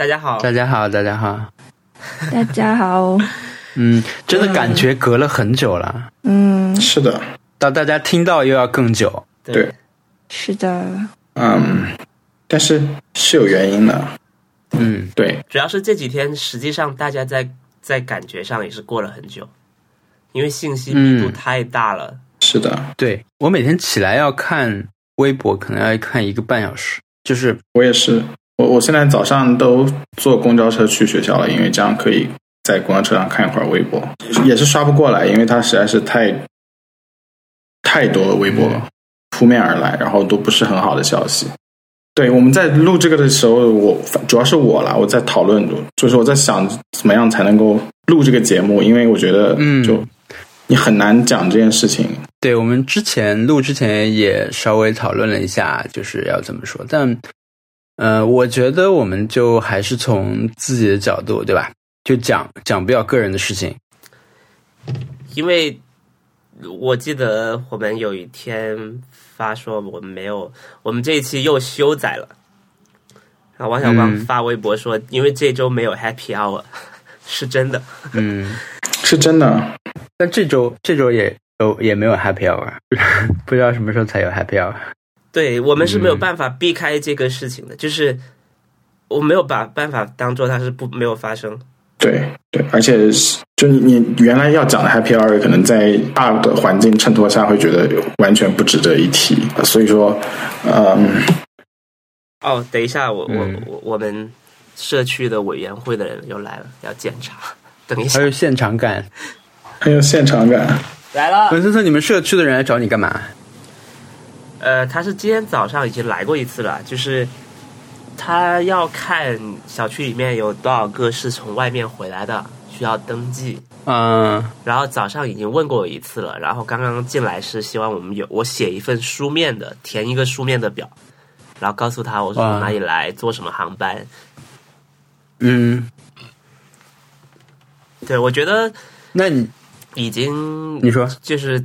大家好，大家好，大家好，大家好。嗯，真的感觉隔了很久了。嗯，是的，到大家听到又要更久。对，是的。嗯，但是是有原因的。嗯，对，主要是这几天，实际上大家在在感觉上也是过了很久，因为信息密度太大了。是的，对我每天起来要看微博，可能要看一个半小时。就是我也是，我我现在早上都坐公交车去学校了，因为这样可以在公交车上看一会儿微博，也是刷不过来，因为它实在是太太多了微博扑面而来，然后都不是很好的消息。对，我们在录这个的时候，我主要是我啦，我在讨论，就是我在想怎么样才能够录这个节目，因为我觉得，嗯，就你很难讲这件事情。对我们之前录之前也稍微讨论了一下，就是要怎么说，但呃，我觉得我们就还是从自己的角度，对吧？就讲讲比较个人的事情，因为我记得我们有一天发说我们没有，我们这一期又休载了。然后王小光发微博说，因为这周没有 Happy Hour，是真的。嗯，是真的。但这周这周也都也没有 Happy Hour，不知道什么时候才有 Happy Hour。对我们是没有办法避开这个事情的，就是我没有把办法当做它是不没有发生。对对，而且就你你原来要讲的 Happy Hour，可能在大的环境衬托下，会觉得完全不值得一提。所以说，嗯，哦，等一下，我我我我们社区的委员会的人又来了，要检查。等一下，还有现场感，很有现场感。来了，文森特，你们社区的人来找你干嘛？呃，他是今天早上已经来过一次了，就是他要看小区里面有多少个是从外面回来的，需要登记。嗯，然后早上已经问过我一次了，然后刚刚进来是希望我们有我写一份书面的，填一个书面的表，然后告诉他我说从哪里来，坐什么航班。嗯，对，我觉得那你已经你说就是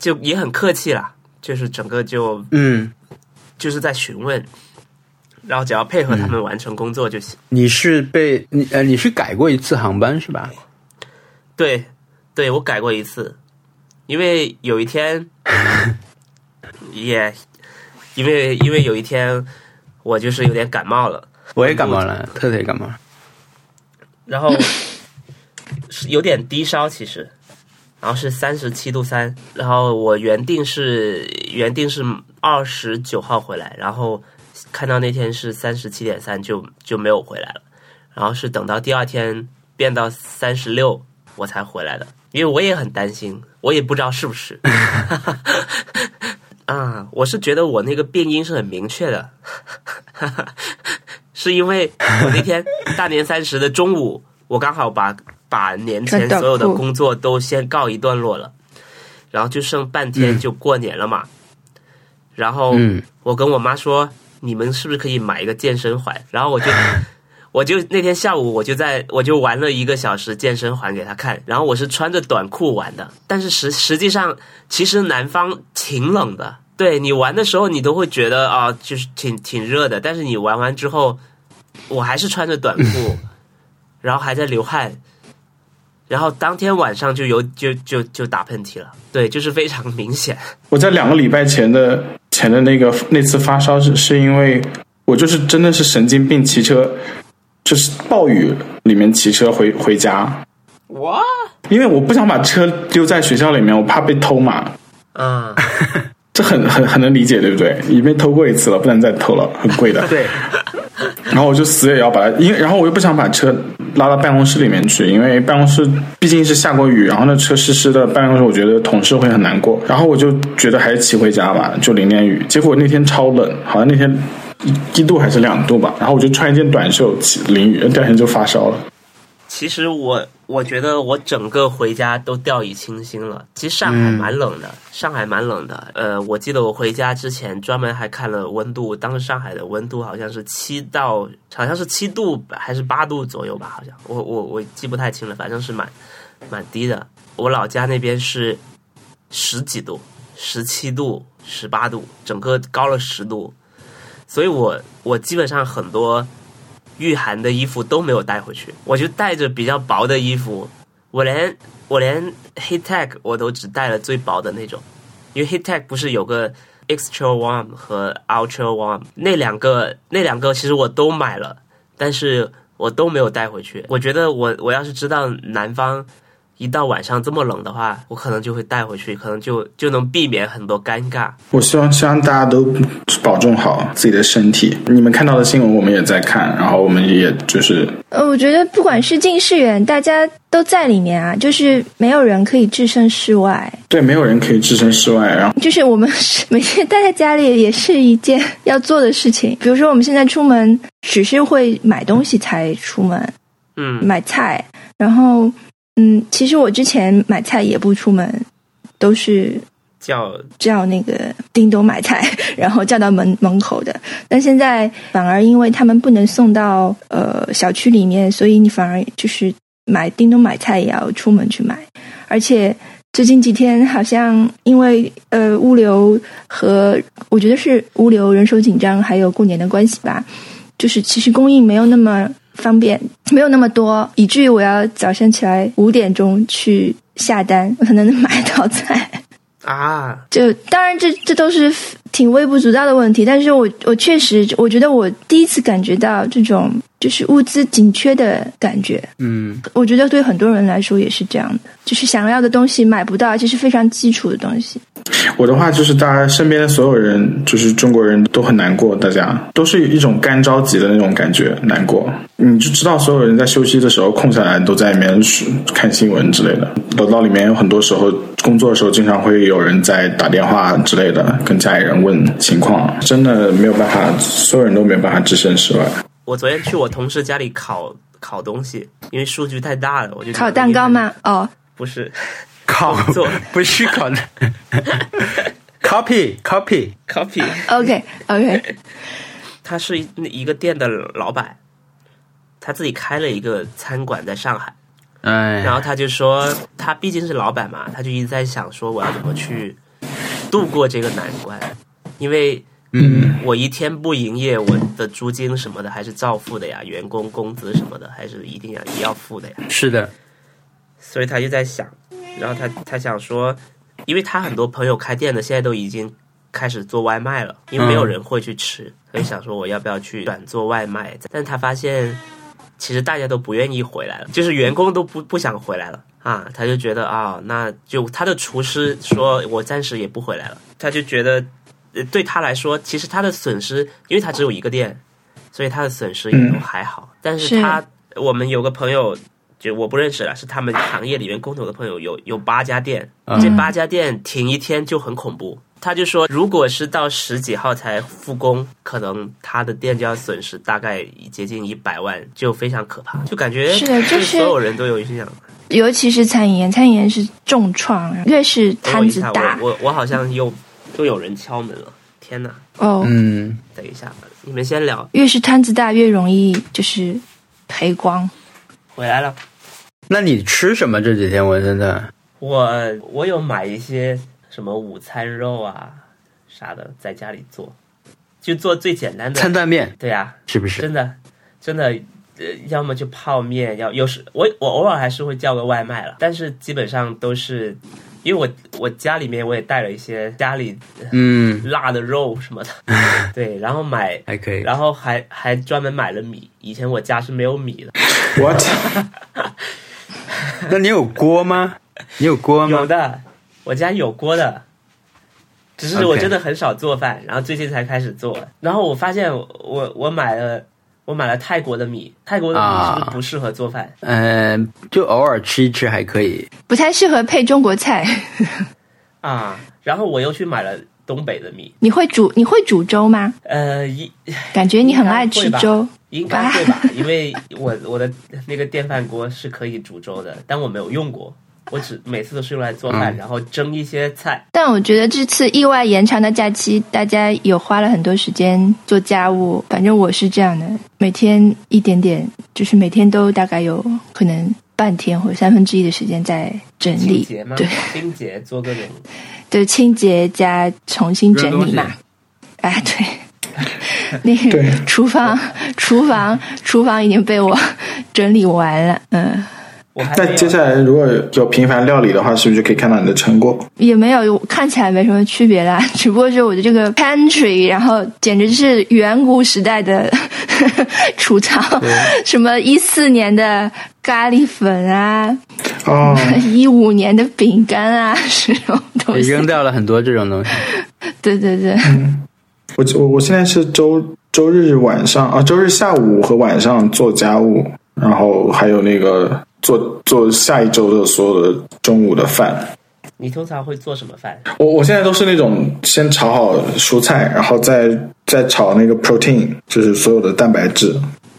就也很客气啦。就是整个就嗯，就是在询问，然后只要配合他们完成工作就行。你是被你呃你是改过一次航班是吧？对，对我改过一次，因为有一天 也因为因为有一天我就是有点感冒了，我也感冒了，特别感冒，然后是有点低烧，其实。然后是三十七度三，然后我原定是原定是二十九号回来，然后看到那天是三十七点三，就就没有回来了。然后是等到第二天变到三十六，我才回来的。因为我也很担心，我也不知道是不是。啊，我是觉得我那个病因是很明确的，是因为我那天大年三十的中午，我刚好把。把年前所有的工作都先告一段落了，然后就剩半天就过年了嘛。然后我跟我妈说：“你们是不是可以买一个健身环？”然后我就 我就那天下午我就在我就玩了一个小时健身环给他看。然后我是穿着短裤玩的，但是实实际上其实南方挺冷的。对你玩的时候你都会觉得啊，就是挺挺热的。但是你玩完之后，我还是穿着短裤，然后还在流汗。然后当天晚上就有就就就打喷嚏了，对，就是非常明显。我在两个礼拜前的前的那个那次发烧是是因为我就是真的是神经病，骑车就是暴雨里面骑车回回家。哇！因为我不想把车丢在学校里面，我怕被偷嘛。嗯，这很很很能理解，对不对？已经偷过一次了，不能再偷了，很贵的。对。然后我就死也要把它，因为然后我又不想把车拉到办公室里面去，因为办公室毕竟是下过雨，然后那车湿湿的，办公室我觉得同事会很难过。然后我就觉得还是骑回家吧，就淋点雨。结果那天超冷，好像那天一度还是两度吧。然后我就穿一件短袖骑淋雨，第二天就发烧了。其实我我觉得我整个回家都掉以轻心了。其实上海蛮冷的，上海蛮冷的。呃，我记得我回家之前专门还看了温度，当时上海的温度好像是七到，好像是七度还是八度左右吧，好像我我我记不太清了，反正是蛮蛮低的。我老家那边是十几度，十七度、十八度，整个高了十度。所以我我基本上很多。御寒的衣服都没有带回去，我就带着比较薄的衣服，我连我连 Heat Tech 我都只带了最薄的那种，因为 Heat Tech 不是有个 Extra Warm 和 Ultra Warm 那两个那两个其实我都买了，但是我都没有带回去。我觉得我我要是知道南方。一到晚上这么冷的话，我可能就会带回去，可能就就能避免很多尴尬。我希望希望大家都保重好自己的身体。你们看到的新闻，我们也在看，然后我们也就是……呃，我觉得不管是近是远，大家都在里面啊，就是没有人可以置身事外。对，没有人可以置身事外。然后就是我们 每天待在家里也是一件 要做的事情。比如说，我们现在出门只是会买东西才出门，嗯，买菜，然后。嗯，其实我之前买菜也不出门，都是叫叫那个叮咚买菜，然后叫到门门口的。但现在反而因为他们不能送到呃小区里面，所以你反而就是买叮咚买菜也要出门去买。而且最近几天好像因为呃物流和我觉得是物流人手紧张，还有过年的关系吧，就是其实供应没有那么。方便没有那么多，以至于我要早上起来五点钟去下单，我才能买到菜啊！就当然这这都是挺微不足道的问题，但是我我确实我觉得我第一次感觉到这种就是物资紧缺的感觉。嗯，我觉得对很多人来说也是这样的，就是想要的东西买不到，而且是非常基础的东西。我的话就是，大家身边的所有人，就是中国人都很难过，大家都是一种干着急的那种感觉，难过。你就知道，所有人在休息的时候空下来，都在里面看新闻之类的。楼道里面有很多时候工作的时候，经常会有人在打电话之类的，跟家里人问情况。真的没有办法，所有人都没有办法置身事外。我昨天去我同事家里烤烤东西，因为数据太大了，我就烤蛋糕吗？哦，不是。烤做不是烤的，copy copy copy。OK OK。他是一一个店的老板，他自己开了一个餐馆在上海。哎。然后他就说，他毕竟是老板嘛，他就一直在想说，我要怎么去度过这个难关？因为嗯，我一天不营业，我的租金什么的还是照付的呀，员工工资什么的还是一定要也要付的呀。是的。所以他就在想。然后他他想说，因为他很多朋友开店的，现在都已经开始做外卖了，因为没有人会去吃，所以想说我要不要去转做外卖？但他发现其实大家都不愿意回来了，就是员工都不不想回来了啊！他就觉得啊，那就他的厨师说我暂时也不回来了，他就觉得对他来说，其实他的损失，因为他只有一个店，所以他的损失也都还好。但是他我们有个朋友。就我不认识了，是他们行业里面共同的朋友，有有八家店，这八家店停一天就很恐怖。他就说，如果是到十几号才复工，可能他的店就要损失大概接近一百万，就非常可怕。就感觉是的，就是所有人都有影响，尤其是餐饮业，餐饮业是重创，越是摊子大。我我好像又又有人敲门了，天哪！哦，嗯，等一下，你们先聊。越是摊子大，越容易就是赔光。回来了。那你吃什么这几天？我现在我我有买一些什么午餐肉啊啥的，在家里做，就做最简单的餐蛋面。对呀，是不是？真的真的，呃，要么就泡面，要有时我我偶尔还是会叫个外卖了，但是基本上都是因为我我家里面我也带了一些家里嗯 辣的肉什么的，对，然后买还可以，然后还还专门买了米，以前我家是没有米的。What？那你有锅吗？你有锅吗？有的，我家有锅的，只是我真的很少做饭，然后最近才开始做。然后我发现，我我买了我买了泰国的米，泰国的米是不是不适合做饭？嗯，就偶尔吃一吃还可以，不太适合配中国菜。啊，然后我又去买了东北的米。你会煮你会煮粥吗？呃，一 感觉你很爱吃粥。应该会吧，因为我我的那个电饭锅是可以煮粥的，但我没有用过，我只每次都是用来做饭，然后蒸一些菜。但我觉得这次意外延长的假期，大家有花了很多时间做家务。反正我是这样的，每天一点点，就是每天都大概有可能半天或者三分之一的时间在整理。对，清洁做各种，对清洁加重新整理嘛。哎，对。那个厨房，厨房，厨房已经被我整理完了。嗯。那接下来如果有频繁料理的话，是不是就可以看到你的成果？也没有，看起来没什么区别啦。只不过是我的这个 pantry，然后简直是远古时代的 储藏，什么一四年的咖喱粉啊，哦，一五年的饼干啊，这种东西。扔掉了很多这种东西。对对对。嗯，我我我现在是周周日晚上啊，周日下午和晚上做家务，然后还有那个。做做下一周的所有的中午的饭。你通常会做什么饭？我我现在都是那种先炒好蔬菜，然后再再炒那个 protein，就是所有的蛋白质，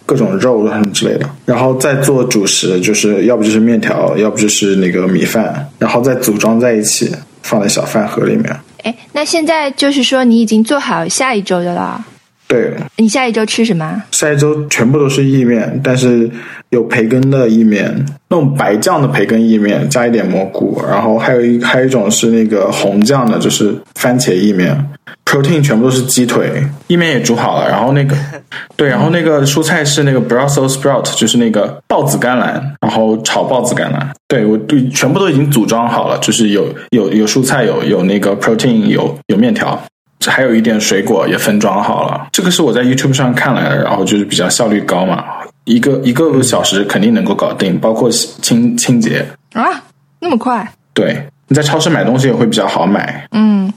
各种肉什么之类的，然后再做主食，就是要不就是面条，要不就是那个米饭，然后再组装在一起，放在小饭盒里面。哎，那现在就是说你已经做好下一周的了。对，你下一周吃什么？下一周全部都是意面，但是有培根的意面，那种白酱的培根意面，加一点蘑菇，然后还有一还有一种是那个红酱的，就是番茄意面。Protein 全部都是鸡腿，意面也煮好了，然后那个 对，然后那个蔬菜是那个 Brussels sprout，就是那个豹子甘蓝，然后炒豹子甘蓝。对我对全部都已经组装好了，就是有有有蔬菜，有有那个 protein，有有面条。还有一点水果也分装好了，这个是我在 YouTube 上看来的，然后就是比较效率高嘛，一个一个小时肯定能够搞定，包括清清洁啊，那么快？对，你在超市买东西也会比较好买。嗯，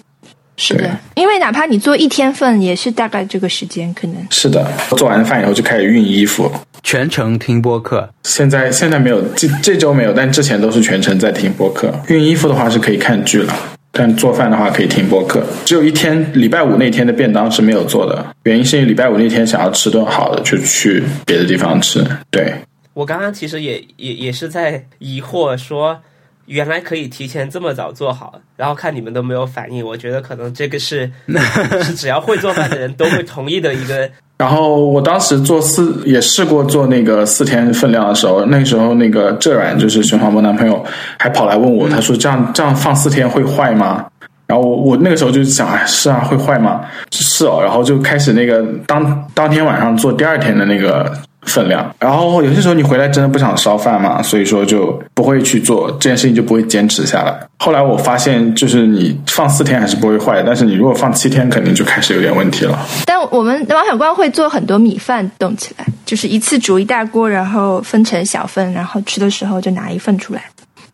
是的，因为哪怕你做一天份，也是大概这个时间，可能是的。做完饭以后就开始熨衣服，全程听播客。现在现在没有，这这周没有，但之前都是全程在听播客。熨衣服的话是可以看剧了。但做饭的话可以听播客，只有一天礼拜五那天的便当是没有做的，原因是因为礼拜五那天想要吃顿好的，就去别的地方吃。对我刚刚其实也也也是在疑惑，说原来可以提前这么早做好，然后看你们都没有反应，我觉得可能这个是 是只要会做饭的人都会同意的一个。然后我当时做四也试过做那个四天分量的时候，那时候那个浙软就是熊黄波男朋友还跑来问我，他说这样这样放四天会坏吗？然后我我那个时候就想，是啊，会坏吗？是哦，然后就开始那个当当天晚上做第二天的那个。分量，然后有些时候你回来真的不想烧饭嘛，所以说就不会去做这件事情，就不会坚持下来。后来我发现，就是你放四天还是不会坏，但是你如果放七天，肯定就开始有点问题了。但我们王小光会做很多米饭冻起来，就是一次煮一大锅，然后分成小份，然后吃的时候就拿一份出来。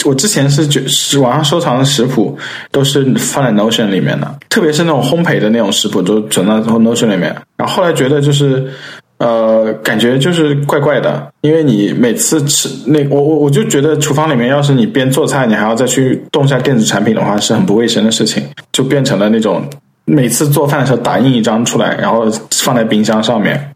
我之前是觉是网上收藏的食谱都是放在 Notion 里面的，特别是那种烘焙的那种食谱都存到 Notion 里面。然后后来觉得就是。呃，感觉就是怪怪的，因为你每次吃那我我我就觉得厨房里面要是你边做菜，你还要再去动一下电子产品的话，是很不卫生的事情，就变成了那种每次做饭的时候打印一张出来，然后放在冰箱上面，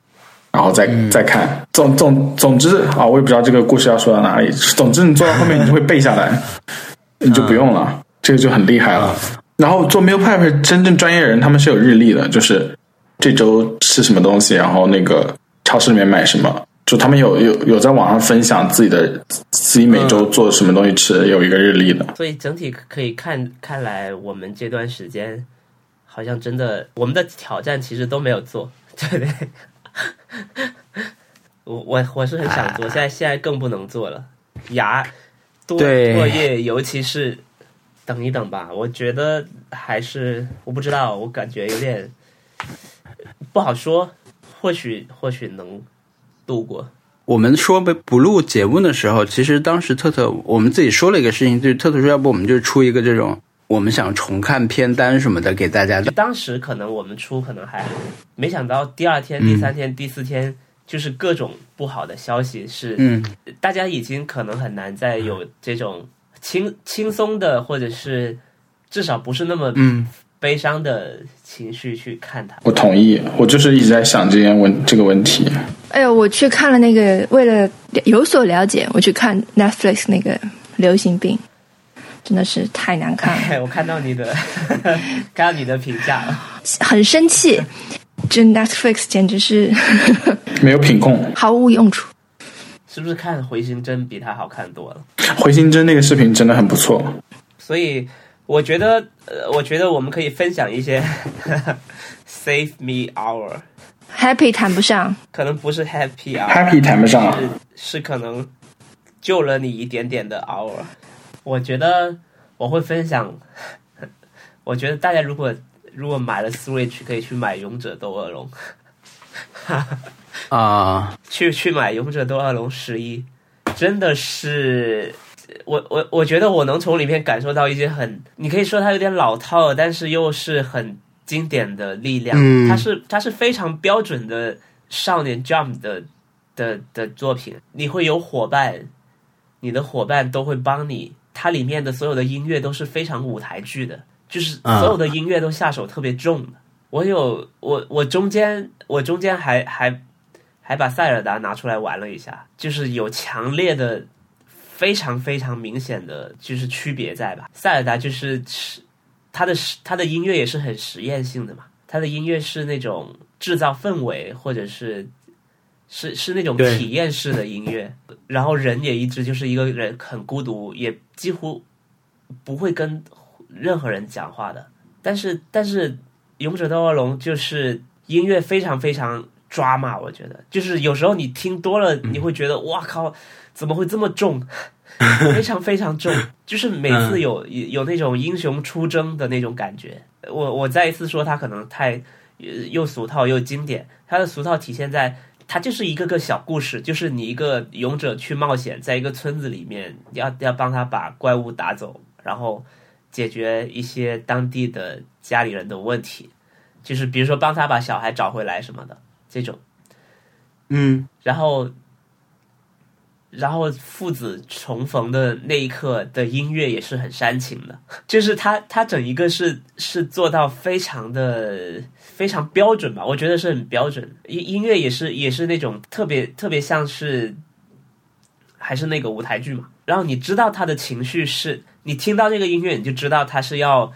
然后再再看。总总总之啊，我也不知道这个故事要说到哪里。总之你做到后面你就会背下来，你就不用了，这个就很厉害了。然后做 meal prep 真正专业人他们是有日历的，就是。这周吃什么东西，然后那个超市里面买什么，就他们有有有在网上分享自己的自己每周做什么东西吃，有一个日历的。所以整体可以看看来，我们这段时间好像真的，我们的挑战其实都没有做，对 不对？我我我是很想做，现在现在更不能做了，牙多作业，尤其是等一等吧，我觉得还是我不知道，我感觉有点。不好说，或许或许能度过。我们说不不录节目的时候，其实当时特特我们自己说了一个事情，就是特特说，要不我们就出一个这种我们想重看片单什么的给大家。当时可能我们出可能还没想到，第二天、第三天、第四天就是各种不好的消息，是嗯，大家已经可能很难再有这种轻轻松的，或者是至少不是那么嗯。悲伤的情绪去看它，我同意。我就是一直在想这件问这个问题。哎呦，我去看了那个，为了有所了解，我去看 Netflix 那个流行病，真的是太难看了。我看到你的，看到你的评价了，很生气。这 Netflix 简直是 没有品控，毫无用处。是不是看回形针比它好看多了？回形针那个视频真的很不错，所以。我觉得，呃，我觉得我们可以分享一些 save me hour，，Happy 谈不上，可能不是 Happy 啊，Happy 谈不上，是是可能救了你一点点的 hour。我觉得我会分享，我觉得大家如果如果买了 Switch，可以去买《勇者斗恶龙》。啊，去去买《勇者斗恶龙十一》，真的是我我我觉得我能从里面感受到一些很，你可以说它有点老套，但是又是很经典的力量。它是它是非常标准的少年 Jump 的的的作品。你会有伙伴，你的伙伴都会帮你。它里面的所有的音乐都是非常舞台剧的，就是所有的音乐都下手特别重的。我有我我中间我中间还还还把塞尔达拿出来玩了一下，就是有强烈的、非常非常明显的就是区别在吧？塞尔达就是他的他的音乐也是很实验性的嘛，他的音乐是那种制造氛围或者是是是那种体验式的音乐，然后人也一直就是一个人很孤独，也几乎不会跟任何人讲话的，但是但是。勇者斗恶龙就是音乐非常非常抓马，我觉得。就是有时候你听多了，你会觉得哇靠，怎么会这么重？非常非常重，就是每次有有那种英雄出征的那种感觉。我我再一次说，它可能太又俗套又经典。它的俗套体现在它就是一个个小故事，就是你一个勇者去冒险，在一个村子里面，要要帮他把怪物打走，然后解决一些当地的家里人的问题。就是比如说帮他把小孩找回来什么的这种，嗯，然后，然后父子重逢的那一刻的音乐也是很煽情的，就是他他整一个是是做到非常的非常标准吧，我觉得是很标准，音音乐也是也是那种特别特别像是，还是那个舞台剧嘛，然后你知道他的情绪是你听到这个音乐你就知道他是要。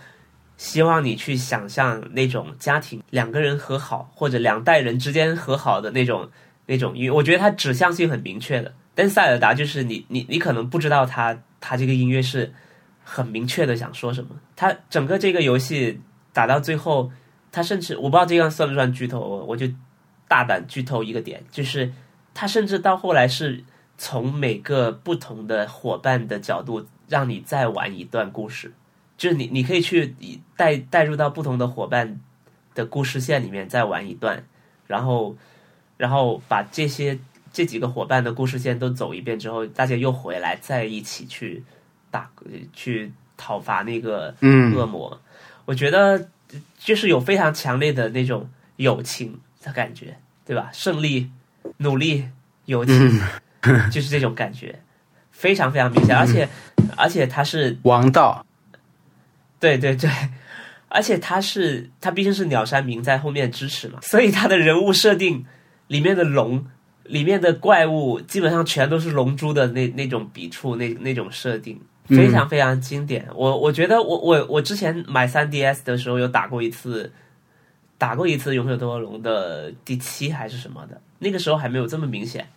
希望你去想象那种家庭两个人和好，或者两代人之间和好的那种那种，因为我觉得它指向性很明确的。但塞尔达就是你你你可能不知道他，他这个音乐是很明确的想说什么。他整个这个游戏打到最后，他甚至我不知道这样算不算剧透，我就大胆剧透一个点，就是他甚至到后来是从每个不同的伙伴的角度让你再玩一段故事。就是你，你可以去带带入到不同的伙伴的故事线里面再玩一段，然后，然后把这些这几个伙伴的故事线都走一遍之后，大家又回来再一起去打去讨伐那个恶魔。我觉得就是有非常强烈的那种友情的感觉，对吧？胜利、努力、友情，就是这种感觉，非常非常明显。而且而且他是王道。对对对，而且他是他毕竟是鸟山明在后面支持嘛，所以他的人物设定里面的龙里面的怪物基本上全都是龙珠的那那种笔触那那种设定非常非常经典。我我觉得我我我之前买三 DS 的时候有打过一次，打过一次勇者斗恶龙的第七还是什么的，那个时候还没有这么明显，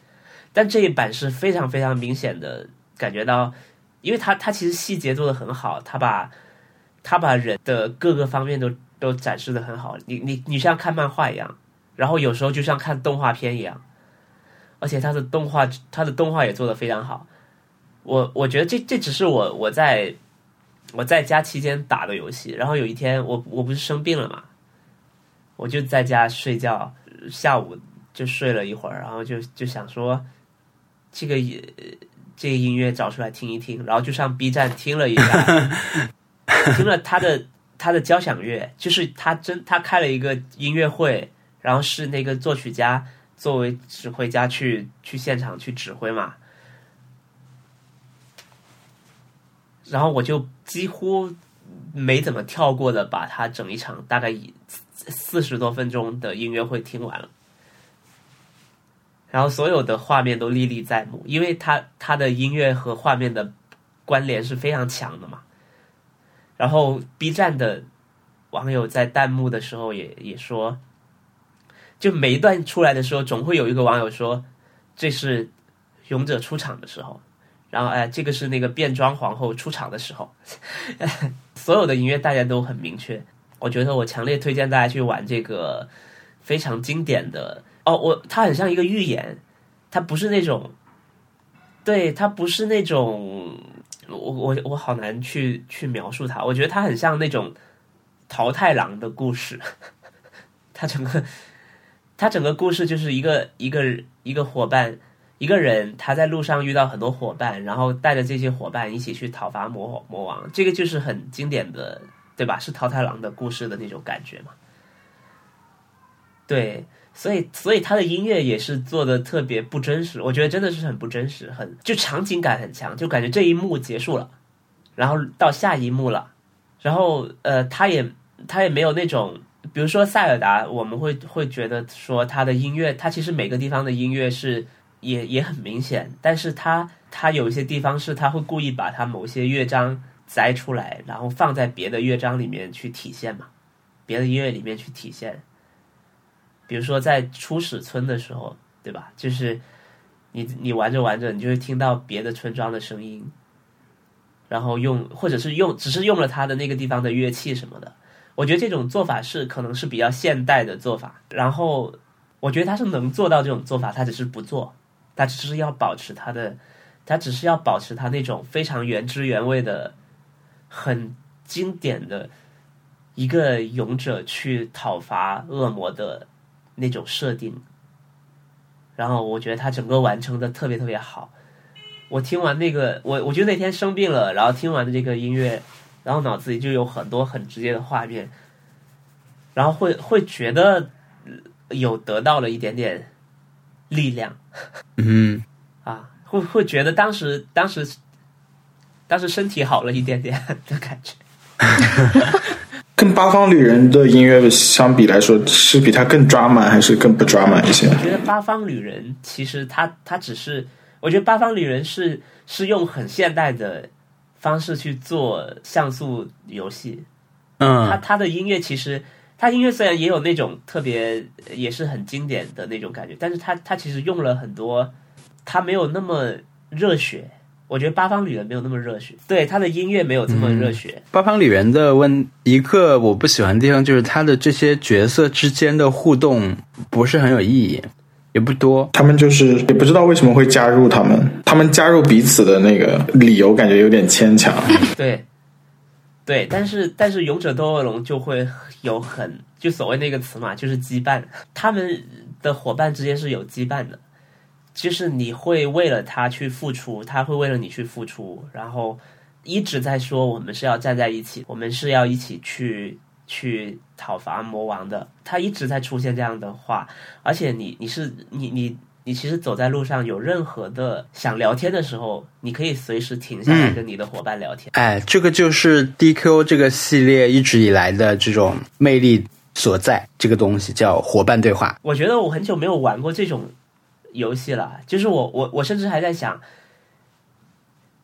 但这一版是非常非常明显的感觉到，因为它它其实细节做的很好，它把。它把人的各个方面都都展示的很好，你你你像看漫画一样，然后有时候就像看动画片一样，而且他的动画他的动画也做得非常好。我我觉得这这只是我我在我在家期间打的游戏，然后有一天我我不是生病了嘛，我就在家睡觉，下午就睡了一会儿，然后就就想说这个这个音乐找出来听一听，然后就上 B 站听了一下。听了他的他的交响乐，就是他真他开了一个音乐会，然后是那个作曲家作为指挥家去去现场去指挥嘛，然后我就几乎没怎么跳过的把他整一场大概四十多分钟的音乐会听完了，然后所有的画面都历历在目，因为他他的音乐和画面的关联是非常强的嘛。然后 B 站的网友在弹幕的时候也也说，就每一段出来的时候，总会有一个网友说这是勇者出场的时候，然后哎，这个是那个变装皇后出场的时候，所有的音乐大家都很明确。我觉得我强烈推荐大家去玩这个非常经典的哦，我它很像一个寓言，它不是那种，对，它不是那种，我我我好难去去描述它，我觉得它很像那种桃太郎的故事，它整个他整个故事就是一个一个一个伙伴。一个人他在路上遇到很多伙伴，然后带着这些伙伴一起去讨伐魔魔王，这个就是很经典的，对吧？是桃太郎的故事的那种感觉嘛？对，所以所以他的音乐也是做的特别不真实，我觉得真的是很不真实，很就场景感很强，就感觉这一幕结束了，然后到下一幕了，然后呃，他也他也没有那种，比如说塞尔达，我们会会觉得说他的音乐，他其实每个地方的音乐是。也也很明显，但是他他有一些地方是他会故意把他某些乐章摘出来，然后放在别的乐章里面去体现嘛，别的音乐里面去体现。比如说在初始村的时候，对吧？就是你你玩着玩着，你就会听到别的村庄的声音，然后用或者是用只是用了他的那个地方的乐器什么的。我觉得这种做法是可能是比较现代的做法，然后我觉得他是能做到这种做法，他只是不做。他只是要保持他的，他只是要保持他那种非常原汁原味的、很经典的一个勇者去讨伐恶魔的那种设定。然后我觉得他整个完成的特别特别好。我听完那个，我我就那天生病了，然后听完的这个音乐，然后脑子里就有很多很直接的画面，然后会会觉得有得到了一点点力量。嗯，啊，会会觉得当时当时当时身体好了一点点的感觉。跟八方旅人的音乐相比来说，是比他更抓满，还是更不抓满一些？我觉得八方旅人其实他他只是，我觉得八方旅人是是用很现代的方式去做像素游戏。嗯，他他的音乐其实。他音乐虽然也有那种特别，也是很经典的那种感觉，但是他他其实用了很多，他没有那么热血。我觉得八方旅人没有那么热血，对他的音乐没有这么热血。八方旅人的问一个我不喜欢的地方就是他的这些角色之间的互动不是很有意义，也不多。他们就是也不知道为什么会加入他们，他们加入彼此的那个理由感觉有点牵强。对。对，但是但是勇者斗恶龙就会有很就所谓那个词嘛，就是羁绊，他们的伙伴之间是有羁绊的，就是你会为了他去付出，他会为了你去付出，然后一直在说我们是要站在一起，我们是要一起去去讨伐魔王的，他一直在出现这样的话，而且你你是你你。你其实走在路上，有任何的想聊天的时候，你可以随时停下来跟你的伙伴聊天。哎，这个就是 DQ 这个系列一直以来的这种魅力所在。这个东西叫伙伴对话。我觉得我很久没有玩过这种游戏了，就是我我我甚至还在想，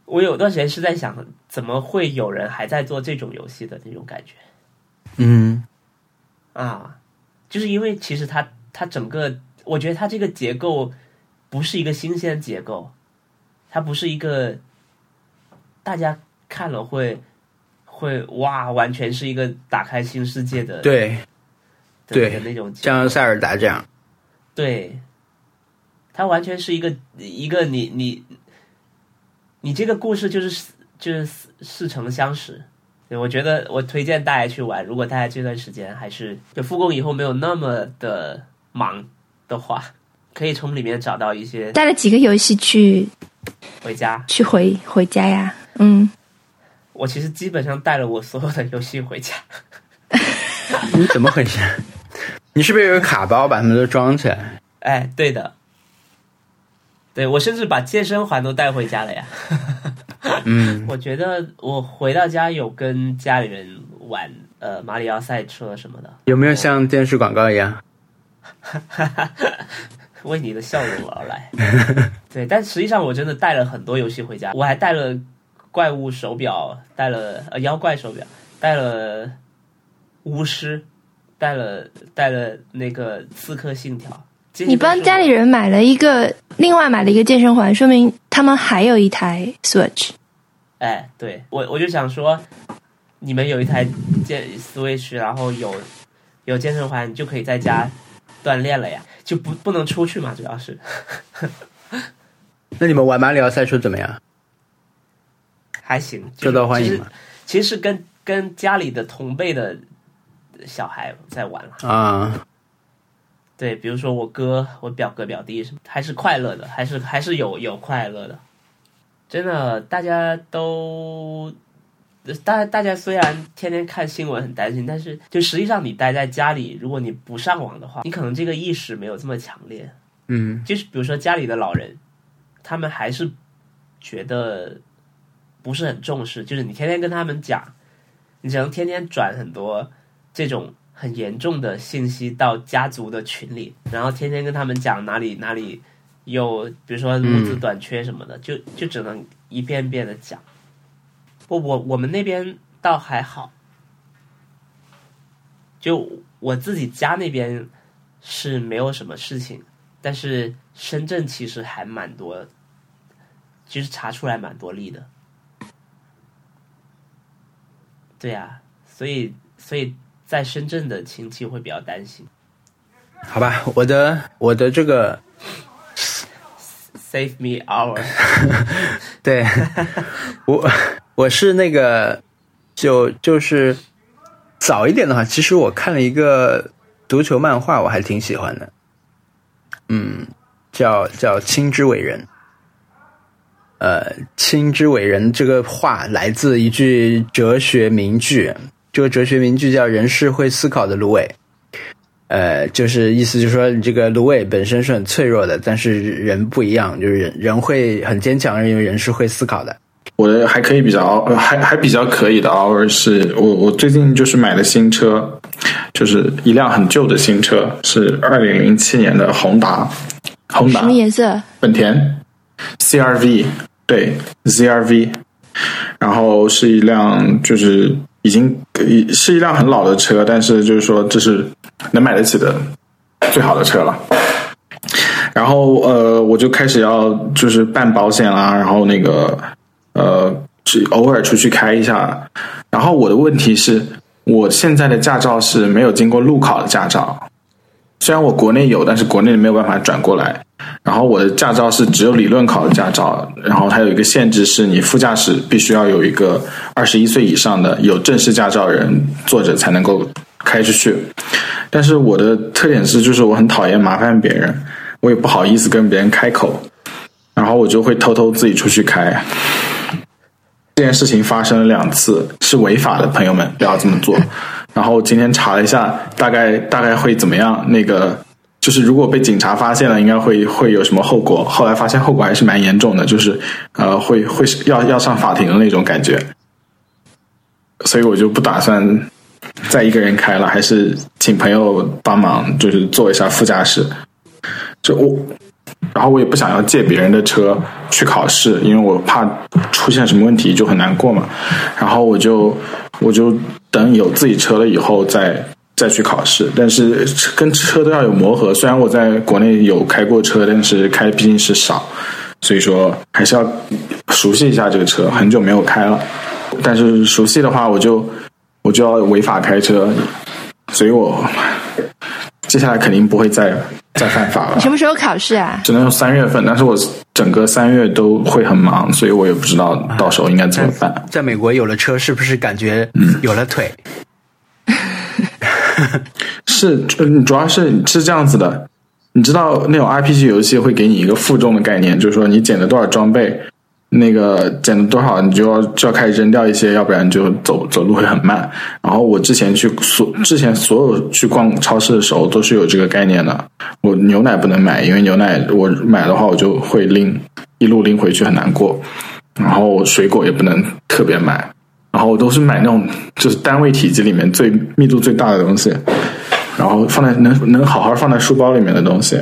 我有段时间是在想，怎么会有人还在做这种游戏的那种感觉？嗯，啊，就是因为其实它它整个。我觉得它这个结构不是一个新鲜结构，它不是一个大家看了会会哇，完全是一个打开新世界的对对那种像塞尔达这样，对，它完全是一个一个你你你这个故事就是就是似似曾相识，我觉得我推荐大家去玩，如果大家这段时间还是就复工以后没有那么的忙。的话，可以从里面找到一些带了几个游戏去回家，去回回家呀。嗯，我其实基本上带了我所有的游戏回家。你怎么回事？你是不是有个卡包把它们都装起来？哎，对的，对我甚至把健身环都带回家了呀。嗯，我觉得我回到家有跟家里人玩呃马里奥赛车什么的，有没有像电视广告一样？哈哈，为你的笑容而来。对，但实际上我真的带了很多游戏回家，我还带了怪物手表，带了呃妖怪手表，带了巫师，带了带了那个刺客信条。你帮家里人买了一个，另外买了一个健身环，说明他们还有一台 Switch。哎，对我我就想说，你们有一台健 Switch，然后有有健身环，你就可以在家。锻炼了呀，就不不能出去嘛，主要是。那你们玩马里奥赛车怎么样？还行，受到欢迎吗？其实跟跟家里的同辈的小孩在玩了啊。对，比如说我哥、我表哥、表弟什么，还是快乐的，还是还是有有快乐的。真的，大家都，大大家虽然天天看新闻很担心，但是就实际上你待在家里，如果你不上网的话，你可能这个意识没有这么强烈。嗯，就是比如说家里的老人，他们还是觉得不是很重视，就是你天天跟他们讲，你只能天天转很多这种。很严重的信息到家族的群里，然后天天跟他们讲哪里哪里有，比如说物资短缺什么的，就就只能一遍遍的讲。我我我们那边倒还好，就我自己家那边是没有什么事情，但是深圳其实还蛮多，其实查出来蛮多例的。对呀，所以所以。在深圳的亲戚会比较担心，好吧，我的我的这个 save me hour，对我我是那个就就是早一点的话，其实我看了一个足球漫画，我还挺喜欢的，嗯，叫叫青之伟人，呃，亲之伟人这个话来自一句哲学名句。这个哲学名句叫“人是会思考的芦苇”，呃，就是意思就是说，你这个芦苇本身是很脆弱的，但是人不一样，就是人人会很坚强，因为人是会思考的。我的还可以比较，还还比较可以的 hour 是我我最近就是买了新车，就是一辆很旧的新车，是二零零七年的宏达，宏达什么颜色？本田 CRV，对 CRV，然后是一辆就是。已经是一辆很老的车，但是就是说这是能买得起的最好的车了。然后呃，我就开始要就是办保险啦，然后那个呃，去偶尔出去开一下。然后我的问题是，我现在的驾照是没有经过路考的驾照，虽然我国内有，但是国内没有办法转过来。然后我的驾照是只有理论考的驾照，然后它有一个限制，是你副驾驶必须要有一个二十一岁以上的有正式驾照人坐着才能够开出去。但是我的特点是，就是我很讨厌麻烦别人，我也不好意思跟别人开口，然后我就会偷偷自己出去开。这件事情发生了两次，是违法的，朋友们不要这么做。然后今天查了一下，大概大概会怎么样？那个。就是如果被警察发现了，应该会会有什么后果？后来发现后果还是蛮严重的，就是呃，会会要要上法庭的那种感觉。所以我就不打算再一个人开了，还是请朋友帮忙，就是坐一下副驾驶。就我，然后我也不想要借别人的车去考试，因为我怕出现什么问题就很难过嘛。然后我就我就等有自己车了以后再。再去考试，但是跟车都要有磨合。虽然我在国内有开过车，但是开毕竟是少，所以说还是要熟悉一下这个车。很久没有开了，但是熟悉的话，我就我就要违法开车，所以我接下来肯定不会再再犯法了。什么时候考试啊？只能用三月份，但是我整个三月都会很忙，所以我也不知道到时候应该怎么办。在美国有了车，是不是感觉有了腿？是，主要是是这样子的，你知道那种 RPG 游戏会给你一个负重的概念，就是说你捡了多少装备，那个捡了多少，你就要就要开始扔掉一些，要不然就走走路会很慢。然后我之前去所之前所有去逛超市的时候都是有这个概念的，我牛奶不能买，因为牛奶我买的话我就会拎一路拎回去很难过，然后水果也不能特别买。然后我都是买那种就是单位体积里面最密度最大的东西，然后放在能能好好放在书包里面的东西。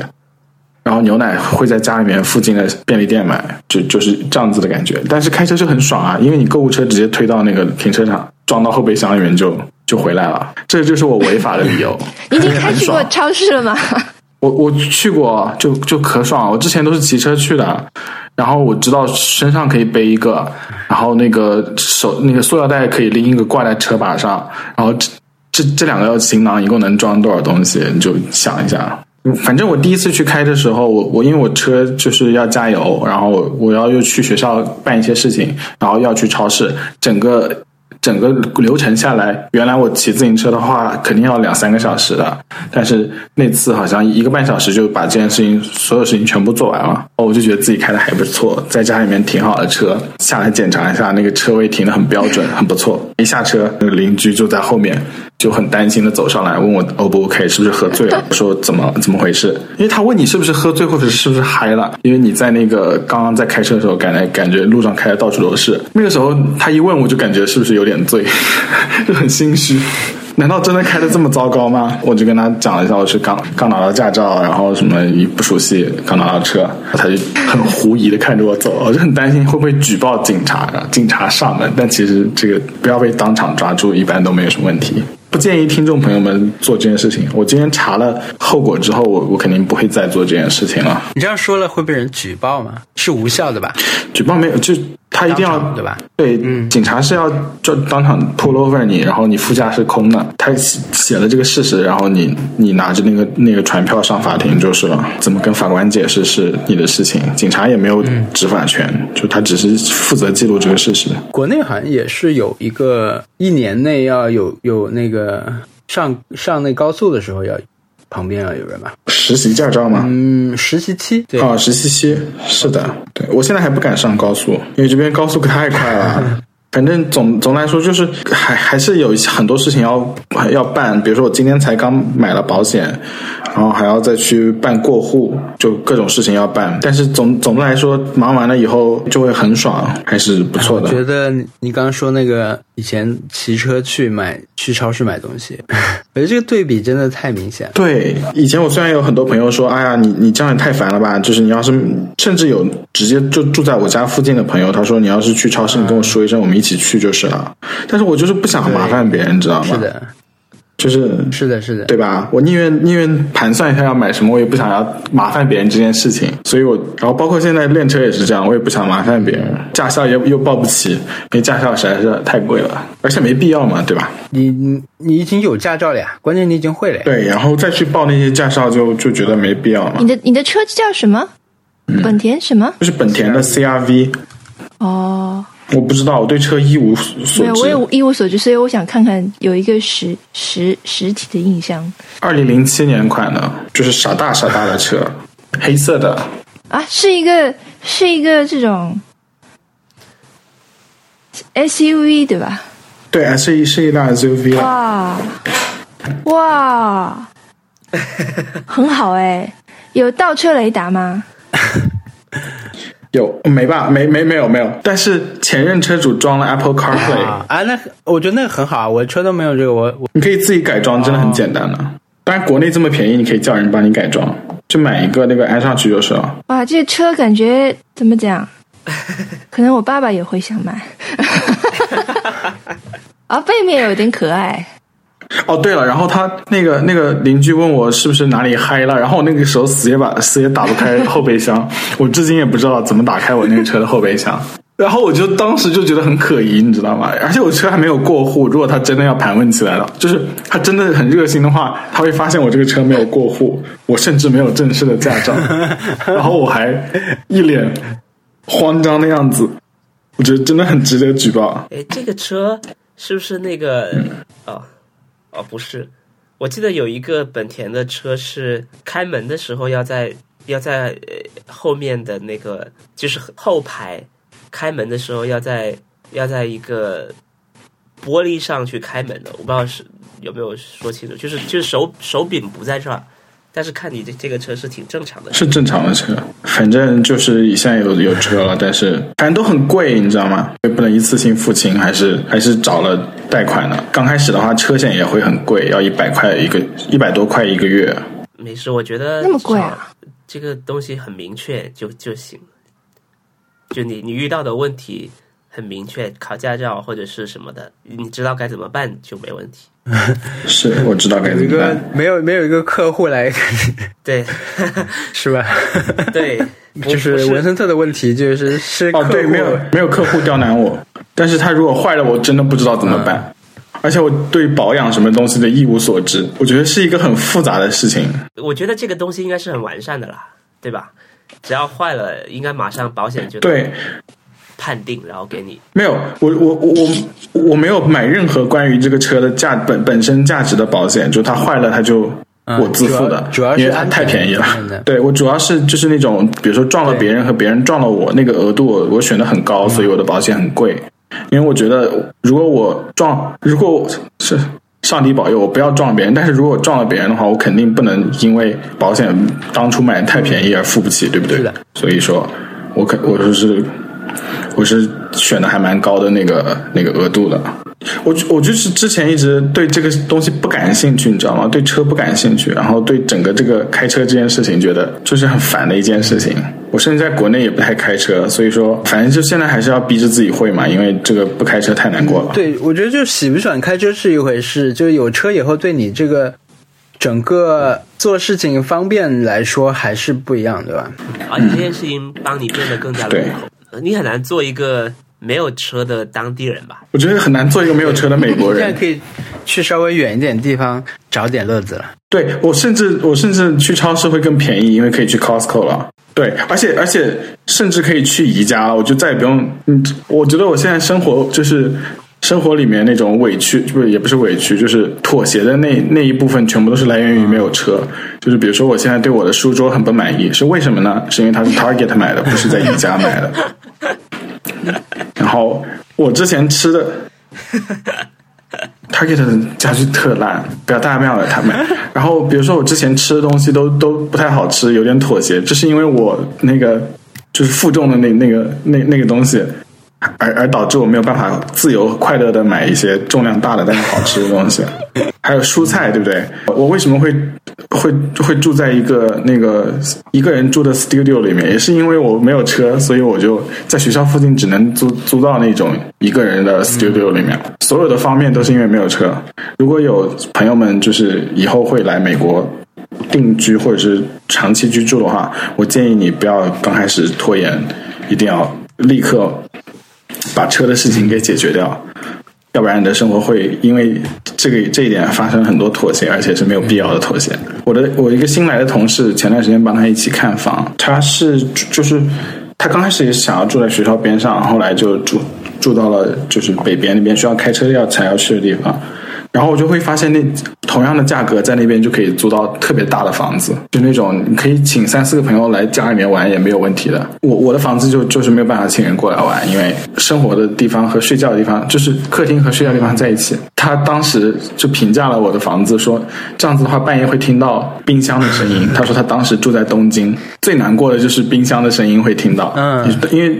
然后牛奶会在家里面附近的便利店买，就就是这样子的感觉。但是开车就很爽啊，因为你购物车直接推到那个停车场，装到后备箱里面就就回来了。这就是我违法的理由。你已经开去过超市了吗？我我去过，就就可爽。我之前都是骑车去的。然后我知道身上可以背一个，然后那个手那个塑料袋可以拎一个挂在车把上，然后这这这两个行囊一共能装多少东西？你就想一下，反正我第一次去开的时候，我我因为我车就是要加油，然后我要又去学校办一些事情，然后要去超市，整个。整个流程下来，原来我骑自行车的话肯定要两三个小时的，但是那次好像一个半小时就把这件事情所有事情全部做完了。哦，我就觉得自己开的还不错，在家里面停好了车，下来检查一下那个车位停的很标准，很不错。一下车，那个邻居就在后面。就很担心的走上来问我 O 不 OK，是不是喝醉了？我 说怎么怎么回事？因为他问你是不是喝醉或者是不是嗨了？因为你在那个刚刚在开车的时候，感觉感觉路上开的到处都是。那个时候他一问我就感觉是不是有点醉，就很心虚。难道真的开的这么糟糕吗？我就跟他讲了一下，我是刚刚拿到驾照，然后什么不熟悉，刚拿到车，他就很狐疑的看着我走，我就很担心会不会举报警察，警察上门。但其实这个不要被当场抓住，一般都没有什么问题。不建议听众朋友们做这件事情。我今天查了后果之后，我我肯定不会再做这件事情了。你这样说了会被人举报吗？是无效的吧？举报没有就。他一定要对吧？对，警察是要就当场 pull over 你，然后你副驾是空的，他写了这个事实，然后你你拿着那个那个传票上法庭就是了。怎么跟法官解释是你的事情？警察也没有执法权，就他只是负责记录这个事实。国内好像也是有一个一年内要有有那个上上那高速的时候要。旁边啊有人吧？实习驾照吗？嗯，实习期。啊，实习期是的。对我现在还不敢上高速，因为这边高速太快了。反正总总来说，就是还还是有很多事情要要办。比如说，我今天才刚买了保险，然后还要再去办过户，就各种事情要办。但是总总的来说，忙完了以后就会很爽，还是不错的。我觉得你刚刚说那个以前骑车去买去超市买东西，我觉得这个对比真的太明显。对，以前我虽然有很多朋友说，哎呀，你你这样也太烦了吧。就是你要是甚至有直接就住在我家附近的朋友，他说你要是去超市，你跟我说一声，我们。一起去就是了，但是我就是不想麻烦别人，你知道吗？是的，就是是的，是的，对吧？我宁愿宁愿盘算一下要买什么，我也不想要麻烦别人这件事情。所以我，然后包括现在练车也是这样，我也不想麻烦别人。驾校又又报不起，因为驾校实在是太贵了，而且没必要嘛，对吧？你你你已经有驾照了呀，关键你已经会了呀。对，然后再去报那些驾校，就就觉得没必要嘛。你的你的车叫什么？本田什么？就是本田的 CRV。哦。我不知道，我对车一无所知。没有，我也一无所知，所以我想看看有一个实实实体的印象。二零零七年款的，就是傻大傻大的车，黑色的。啊，是一个是一个这种 SUV 对吧？对，是一是一辆 SUV。哇哇，很好哎，有倒车雷达吗？有没吧？没没没有没有，但是前任车主装了 Apple CarPlay 啊，那我觉得那个很好啊，我车都没有这个，我我你可以自己改装，真的很简单的。当然国内这么便宜，你可以叫人帮你改装，就买一个那个安上去就是了。哇，这车感觉怎么讲？可能我爸爸也会想买。啊，背面有点可爱。哦，对了，然后他那个那个邻居问我是不是哪里嗨了，然后我那个时候死也把死也打不开后备箱，我至今也不知道怎么打开我那个车的后备箱，然后我就当时就觉得很可疑，你知道吗？而且我车还没有过户，如果他真的要盘问起来了，就是他真的很热心的话，他会发现我这个车没有过户，我甚至没有正式的驾照，然后我还一脸慌张的样子，我觉得真的很值得举报。哎，这个车是不是那个哦？哦，不是，我记得有一个本田的车是开门的时候要在要在后面的那个就是后排开门的时候要在要在一个玻璃上去开门的，我不知道是有没有说清楚，就是就是手手柄不在这儿。但是看你这这个车是挺正常的，是正常的车，反正就是现在有有车了，但是反正都很贵，你知道吗？也不能一次性付清，还是还是找了贷款呢。刚开始的话，车险也会很贵，要一百块一个，一百多块一个月。没事，我觉得那么贵啊，这个东西很明确就就行。就你你遇到的问题很明确，考驾照或者是什么的，你知道该怎么办就没问题。是，我知道该怎么办。没有没有一个客户来，对，是吧？对，就是文森特的问题，就是是哦，对，没有没有客户刁难我，但是他如果坏了，我真的不知道怎么办。而且我对保养什么东西的一无所知，我觉得是一个很复杂的事情。我觉得这个东西应该是很完善的啦，对吧？只要坏了，应该马上保险就对判定，然后给你。没有，我我我我没有买任何关于这个车的价本本身价值的保险，就它坏了，它就我自负的，主要因为它太便宜了。对我主要是就是那种，比如说撞了别人和别人撞了我，那个额度我选的很高，所以我的保险很贵。因为我觉得，如果我撞，如果是上帝保佑我不要撞别人，但是如果撞了别人的话，我肯定不能因为保险当初买太便宜而付不起，对不对？所以说，我肯我就是。我是选的还蛮高的那个那个额度的，我我就是之前一直对这个东西不感兴趣，你知道吗？对车不感兴趣，然后对整个这个开车这件事情觉得就是很烦的一件事情。我甚至在国内也不太开车，所以说反正就现在还是要逼着自己会嘛，因为这个不开车太难过了。对，我觉得就喜不喜欢开车是一回事，就有车以后对你这个整个做事情方便来说还是不一样，对吧？而且这件事情帮你变得更加的口。你很难做一个没有车的当地人吧？我觉得很难做一个没有车的美国人。现在可以去稍微远一点地方找点乐子了。对我甚至我甚至去超市会更便宜，因为可以去 Costco 了。对，而且而且甚至可以去宜家了，我就再也不用。嗯，我觉得我现在生活就是。生活里面那种委屈，不是也不是委屈，就是妥协的那那一部分，全部都是来源于没有车。就是比如说，我现在对我的书桌很不满意，是为什么呢？是因为它是 Target 买的，不是在宜家买的。然后我之前吃的 Target 的家具特烂，不要大家不要来他们。然后比如说我之前吃的东西都都不太好吃，有点妥协，这是因为我那个就是负重的那那个那那个东西。而而导致我没有办法自由快乐的买一些重量大的但是好吃的东西，还有蔬菜，对不对？我为什么会会会住在一个那个一个人住的 studio 里面，也是因为我没有车，所以我就在学校附近只能租租到那种一个人的 studio 里面。所有的方面都是因为没有车。如果有朋友们就是以后会来美国定居或者是长期居住的话，我建议你不要刚开始拖延，一定要立刻。把车的事情给解决掉，要不然你的生活会因为这个这一点发生很多妥协，而且是没有必要的妥协。我的我一个新来的同事，前段时间帮他一起看房，他是就是他刚开始也想要住在学校边上，后来就住住到了就是北边那边需要开车要才要去的地方。然后我就会发现，那同样的价格在那边就可以租到特别大的房子，就那种你可以请三四个朋友来家里面玩也没有问题的。我我的房子就就是没有办法请人过来玩，因为生活的地方和睡觉的地方就是客厅和睡觉地方在一起。他当时就评价了我的房子，说这样子的话半夜会听到冰箱的声音。他说他当时住在东京，最难过的就是冰箱的声音会听到，嗯，因为。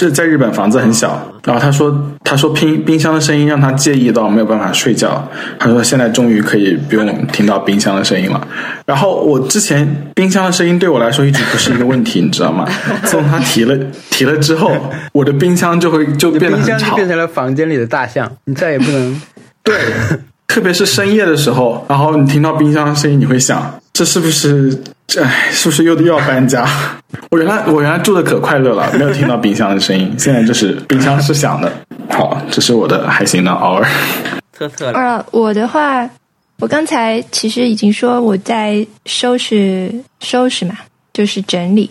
这在日本房子很小，然后他说，他说冰冰箱的声音让他介意到没有办法睡觉。他说现在终于可以不用听到冰箱的声音了。然后我之前冰箱的声音对我来说一直不是一个问题，你知道吗？自从他提了提了之后，我的冰箱就会就变得很吵，变成了房间里的大象，你再也不能 对。特别是深夜的时候，然后你听到冰箱的声音，你会想，这是不是？哎，是不是又又要搬家？我原来我原来住的可快乐了，没有听到冰箱的声音。现在就是冰箱是响的。好，这是我的还行的偶尔。特特。呃，我的话，我刚才其实已经说我在收拾收拾嘛，就是整理。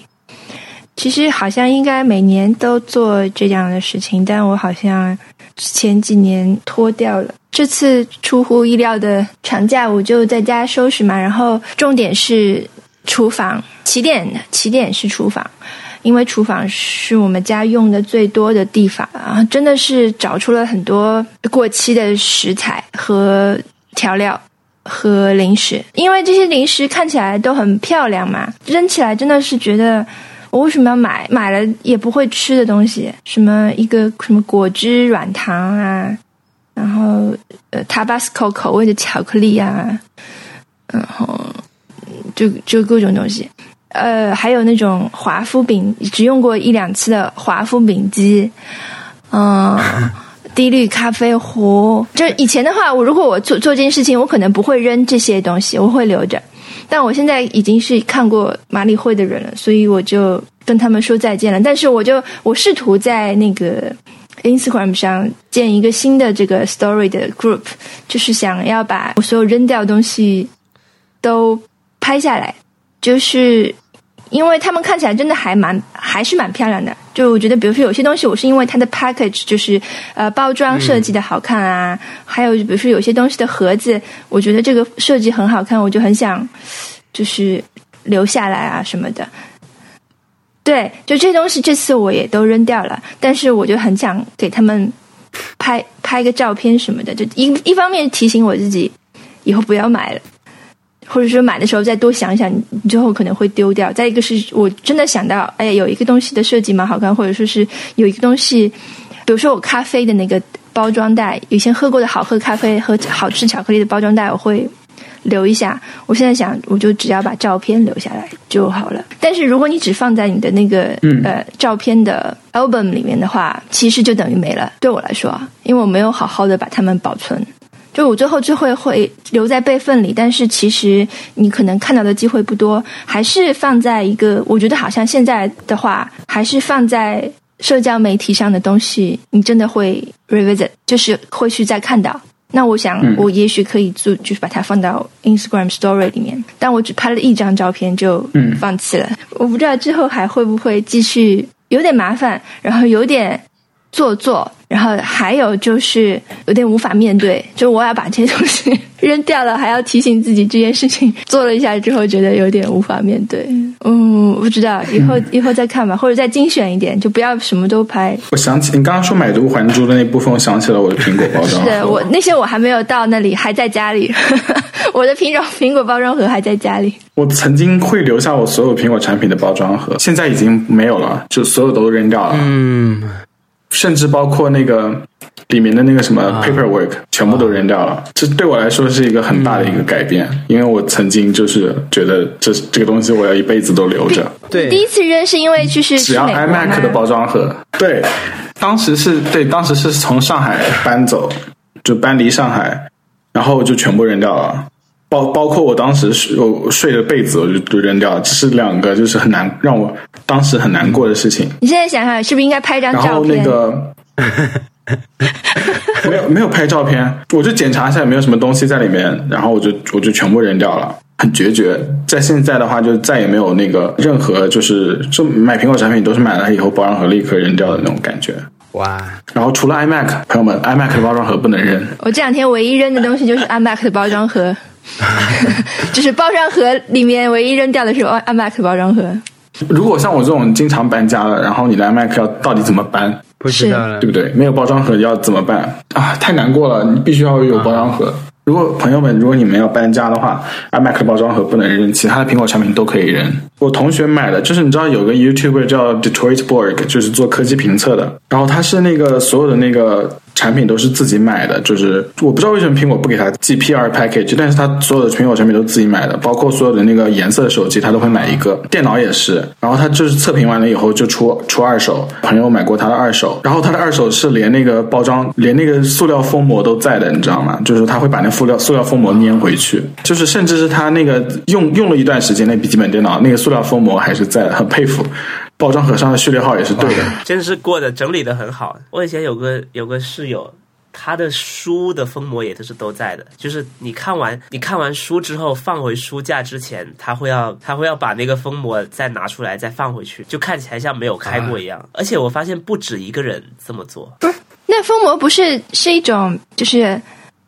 其实好像应该每年都做这样的事情，但我好像前几年脱掉了。这次出乎意料的长假，我就在家收拾嘛。然后重点是厨房，起点起点是厨房，因为厨房是我们家用的最多的地方啊。真的是找出了很多过期的食材和调料和零食，因为这些零食看起来都很漂亮嘛，扔起来真的是觉得。我为什么要买？买了也不会吃的东西，什么一个什么果汁软糖啊，然后呃，Tabasco 口味的巧克力啊，然后就就各种东西，呃，还有那种华夫饼，只用过一两次的华夫饼机，嗯，低滤咖啡壶。就以前的话，我如果我做做这件事情，我可能不会扔这些东西，我会留着。但我现在已经是看过马里会的人了，所以我就跟他们说再见了。但是我就我试图在那个 Instagram 上建一个新的这个 Story 的 Group，就是想要把我所有扔掉的东西都拍下来，就是因为他们看起来真的还蛮还是蛮漂亮的。就我觉得，比如说有些东西，我是因为它的 package 就是呃包装设计的好看啊，还有比如说有些东西的盒子，我觉得这个设计很好看，我就很想就是留下来啊什么的。对，就这东西，这次我也都扔掉了。但是我就很想给他们拍拍个照片什么的，就一一方面提醒我自己以后不要买了，或者说买的时候再多想想，你最后可能会丢掉。再一个是我真的想到，哎呀，有一个东西的设计蛮好看，或者说是有一个东西，比如说我咖啡的那个包装袋，以前喝过的好喝咖啡和好吃巧克力的包装袋，我会。留一下，我现在想，我就只要把照片留下来就好了。但是如果你只放在你的那个呃照片的 album 里面的话，其实就等于没了。对我来说，因为我没有好好的把它们保存，就我最后就会会留在备份里。但是其实你可能看到的机会不多，还是放在一个，我觉得好像现在的话，还是放在社交媒体上的东西，你真的会 revisit，就是会去再看到。那我想，我也许可以做，就是把它放到 Instagram Story 里面。但我只拍了一张照片就放弃了。我不知道之后还会不会继续，有点麻烦，然后有点做作。然后还有就是有点无法面对，就我要把这些东西扔掉了，还要提醒自己这件事情做了一下之后，觉得有点无法面对。嗯，不知道以后以后再看吧，或者再精选一点，就不要什么都拍。我想起你刚刚说买椟还珠的那部分，我想起了我的苹果包装。是我那些我还没有到那里，还在家里。我的苹果苹果包装盒还在家里。我曾经会留下我所有苹果产品的包装盒，现在已经没有了，就所有都扔掉了。嗯。甚至包括那个里面的那个什么 paperwork，全部都扔掉了。这对我来说是一个很大的一个改变，因为我曾经就是觉得这这个东西我要一辈子都留着。对，第一次扔是因为就是只要 iMac 的包装盒。对，当时是对，当时是从上海搬走，就搬离上海，然后就全部扔掉了。包包括我当时睡睡的被子，我就都扔掉了。这是两个就是很难让我当时很难过的事情。你现在想想，是不是应该拍张照片？然后那个 没有没有拍照片，我就检查一下有没有什么东西在里面，然后我就我就全部扔掉了，很决绝。在现在的话，就再也没有那个任何就是就买苹果产品都是买了以后包装盒立刻扔掉的那种感觉。哇！然后除了 iMac，朋友们，iMac 的包装盒不能扔。我这两天唯一扔的东西就是 iMac 的包装盒。就是包装盒里面唯一扔掉的是 iMac 包装盒。如果像我这种经常搬家的，然后你的 iMac 要到底怎么搬？不知道了，对不对？没有包装盒要怎么办啊？太难过了，你必须要有包装盒。如果朋友们，如果你们要搬家的话，iMac 包装盒不能扔，其他的苹果产品都可以扔。我同学买的，就是你知道有个 YouTuber 叫 Detroit Borg，就是做科技评测的，然后他是那个所有的那个。产品都是自己买的，就是我不知道为什么苹果不给他寄 PR package，但是他所有的苹果产品都自己买的，包括所有的那个颜色的手机，他都会买一个，电脑也是。然后他就是测评完了以后就出出二手，朋友买过他的二手，然后他的二手是连那个包装，连那个塑料封膜都在的，你知道吗？就是他会把那塑料塑料封膜粘回去，就是甚至是他那个用用了一段时间那笔记本电脑，那个塑料封膜还是在，很佩服。包装盒上的序列号也是对的，真是过的整理的很好。我以前有个有个室友，他的书的封膜也都是都在的。就是你看完你看完书之后放回书架之前，他会要他会要把那个封膜再拿出来再放回去，就看起来像没有开过一样。而且我发现不止一个人这么做。不是，那封膜不是是一种就是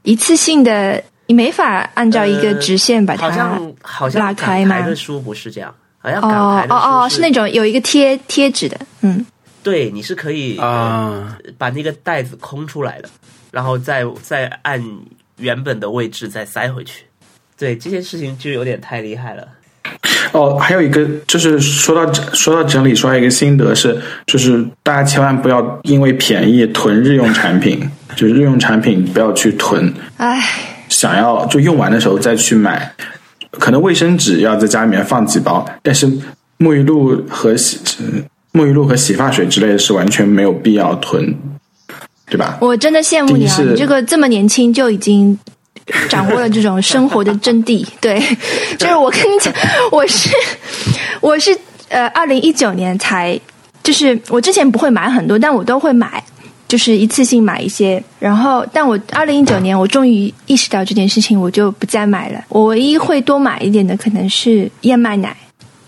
一次性的，你没法按照一个直线把它好像好像拉开吗？的书不是这样。哦哦哦，是那种有一个贴贴纸的，嗯，对，你是可以啊，把那个袋子空出来的，然后再再按原本的位置再塞回去。对，这件事情就有点太厉害了。哦，还有一个就是说到说到整理，说一个心得是，就是大家千万不要因为便宜囤日用产品，就是日用产品不要去囤。唉，想要就用完的时候再去买。可能卫生纸要在家里面放几包，但是沐浴露和洗沐浴露和洗发水之类的是完全没有必要囤，对吧？我真的羡慕你啊！你这个这么年轻就已经掌握了这种生活的真谛。对，就是我跟你讲，我是我是呃，二零一九年才，就是我之前不会买很多，但我都会买。就是一次性买一些。然后，但我二零一九年我终于意识到这件事情，我就不再买了。我唯一会多买一点的可能是燕麦奶，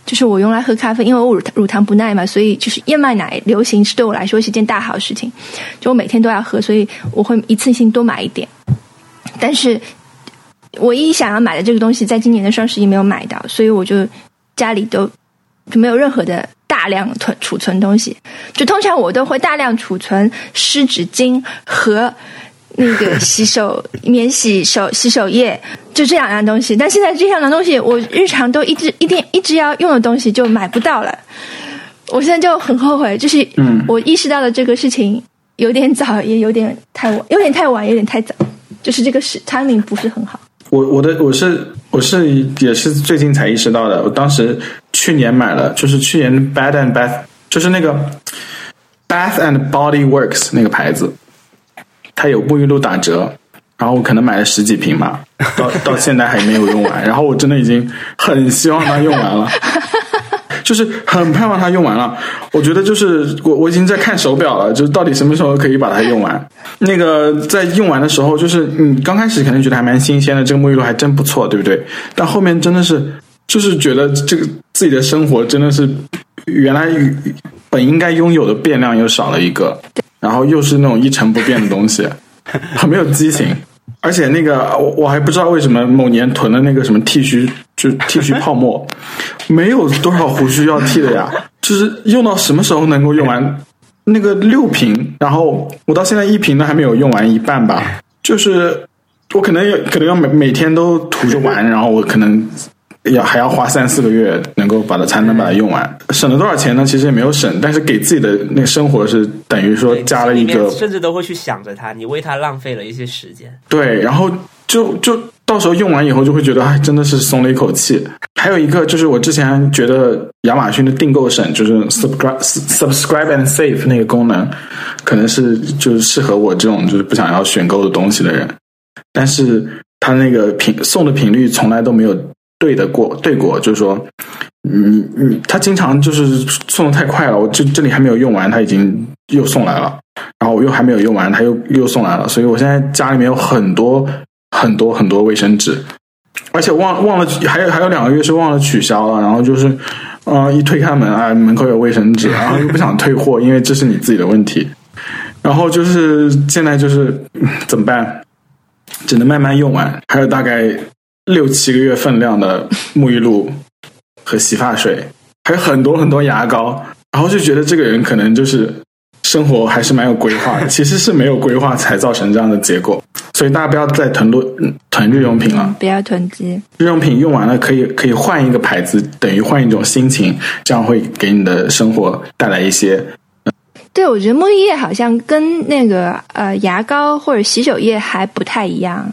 就是我用来喝咖啡，因为我乳乳糖不耐嘛，所以就是燕麦奶流行是对我来说是件大好事情，就我每天都要喝，所以我会一次性多买一点。但是，唯一想要买的这个东西，在今年的双十一没有买到，所以我就家里都就没有任何的大量囤储存东西。就通常我都会大量储存湿纸巾和那个洗手免洗手洗手液，就这两样东西。但现在这两样东西，我日常都一直一定一直要用的东西就买不到了。我现在就很后悔，就是我意识到了这个事情有点早，也有点太晚，有点太晚，有点太早。就是这个是 timing 不是很好。我我的我是我是也是最近才意识到的。我当时去年买了，就是去年 Bath and Bath，就是那个 Bath and Body Works 那个牌子，它有沐浴露打折，然后我可能买了十几瓶嘛，到到现在还没有用完。然后我真的已经很希望它用完了。就是很盼望它用完了，我觉得就是我我已经在看手表了，就是到底什么时候可以把它用完。那个在用完的时候，就是你刚开始可能觉得还蛮新鲜的，这个沐浴露还真不错，对不对？但后面真的是就是觉得这个自己的生活真的是原来本应该拥有的变量又少了一个，然后又是那种一成不变的东西，很 没有激情。而且那个我我还不知道为什么某年囤的那个什么剃须就 剃须泡沫，没有多少胡须要剃的呀，就是用到什么时候能够用完？那个六瓶，然后我到现在一瓶都还没有用完一半吧，就是我可能要可能要每每天都涂着玩，然后我可能。要还要花三四个月能够把它才能把它用完，省了多少钱呢？其实也没有省，但是给自己的那个生活是等于说加了一个，甚至都会去想着它，你为它浪费了一些时间。对，然后就就到时候用完以后就会觉得，哎，真的是松了一口气。还有一个就是我之前觉得亚马逊的订购省就是 subscribe subscribe and save 那个功能，可能是就是适合我这种就是不想要选购的东西的人，但是他那个频送的频率从来都没有。对的过对过，就是说，你你他经常就是送的太快了，我这这里还没有用完，他已经又送来了，然后我又还没有用完，他又又送来了，所以我现在家里面有很多很多很多卫生纸，而且忘忘了还有还有两个月是忘了取消了，然后就是，呃，一推开门啊，门口有卫生纸，然后又不想退货，因为这是你自己的问题，然后就是现在就是怎么办？只能慢慢用完，还有大概。六七个月分量的沐浴露和洗发水，还有很多很多牙膏，然后就觉得这个人可能就是生活还是蛮有规划的，其实是没有规划才造成这样的结果。所以大家不要再囤多囤日用品了，不要囤积日用品，用完了可以可以换一个牌子，等于换一种心情，这样会给你的生活带来一些。对，我觉得沐浴液好像跟那个呃牙膏或者洗手液还不太一样，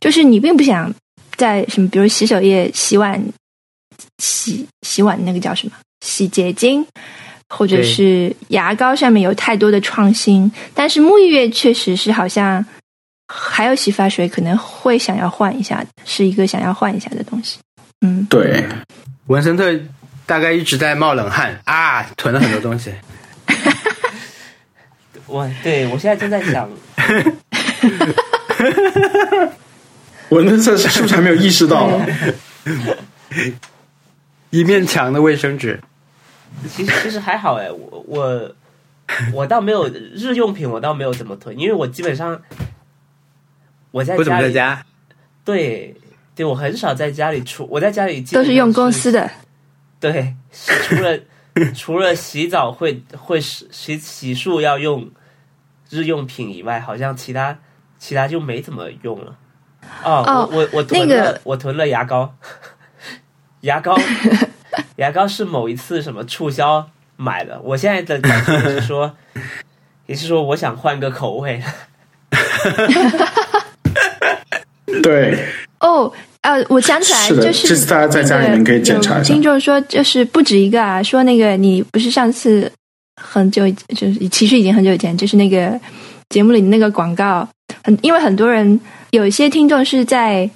就是你并不想。在什么？比如洗手液、洗碗、洗洗碗那个叫什么？洗洁精，或者是牙膏上面有太多的创新。但是沐浴液确实是好像还有洗发水，可能会想要换一下，是一个想要换一下的东西。嗯，对。文森特大概一直在冒冷汗啊，囤了很多东西。我对我现在正在想。我那次是不是还没有意识到？一面墙的卫生纸，其实其实还好哎，我我我倒没有日用品，我倒没有怎么囤，因为我基本上我在不怎么在家，对对，我很少在家里出，我在家里都是用公司的，对，除了 除了洗澡会会洗洗洗漱要用日用品以外，好像其他其他就没怎么用了。哦，我我我囤了，我囤了牙膏，牙膏，牙膏是某一次什么促销买的。我现在的感觉是说，也是说我想换个口味。对。哦，呃，我想起来，就是这次大家在家里面可以检查一下。听众说，就是不止一个啊，说那个你不是上次很久，就是其实已经很久以前，就是那个节目里那个广告，很因为很多人。有一些听众是在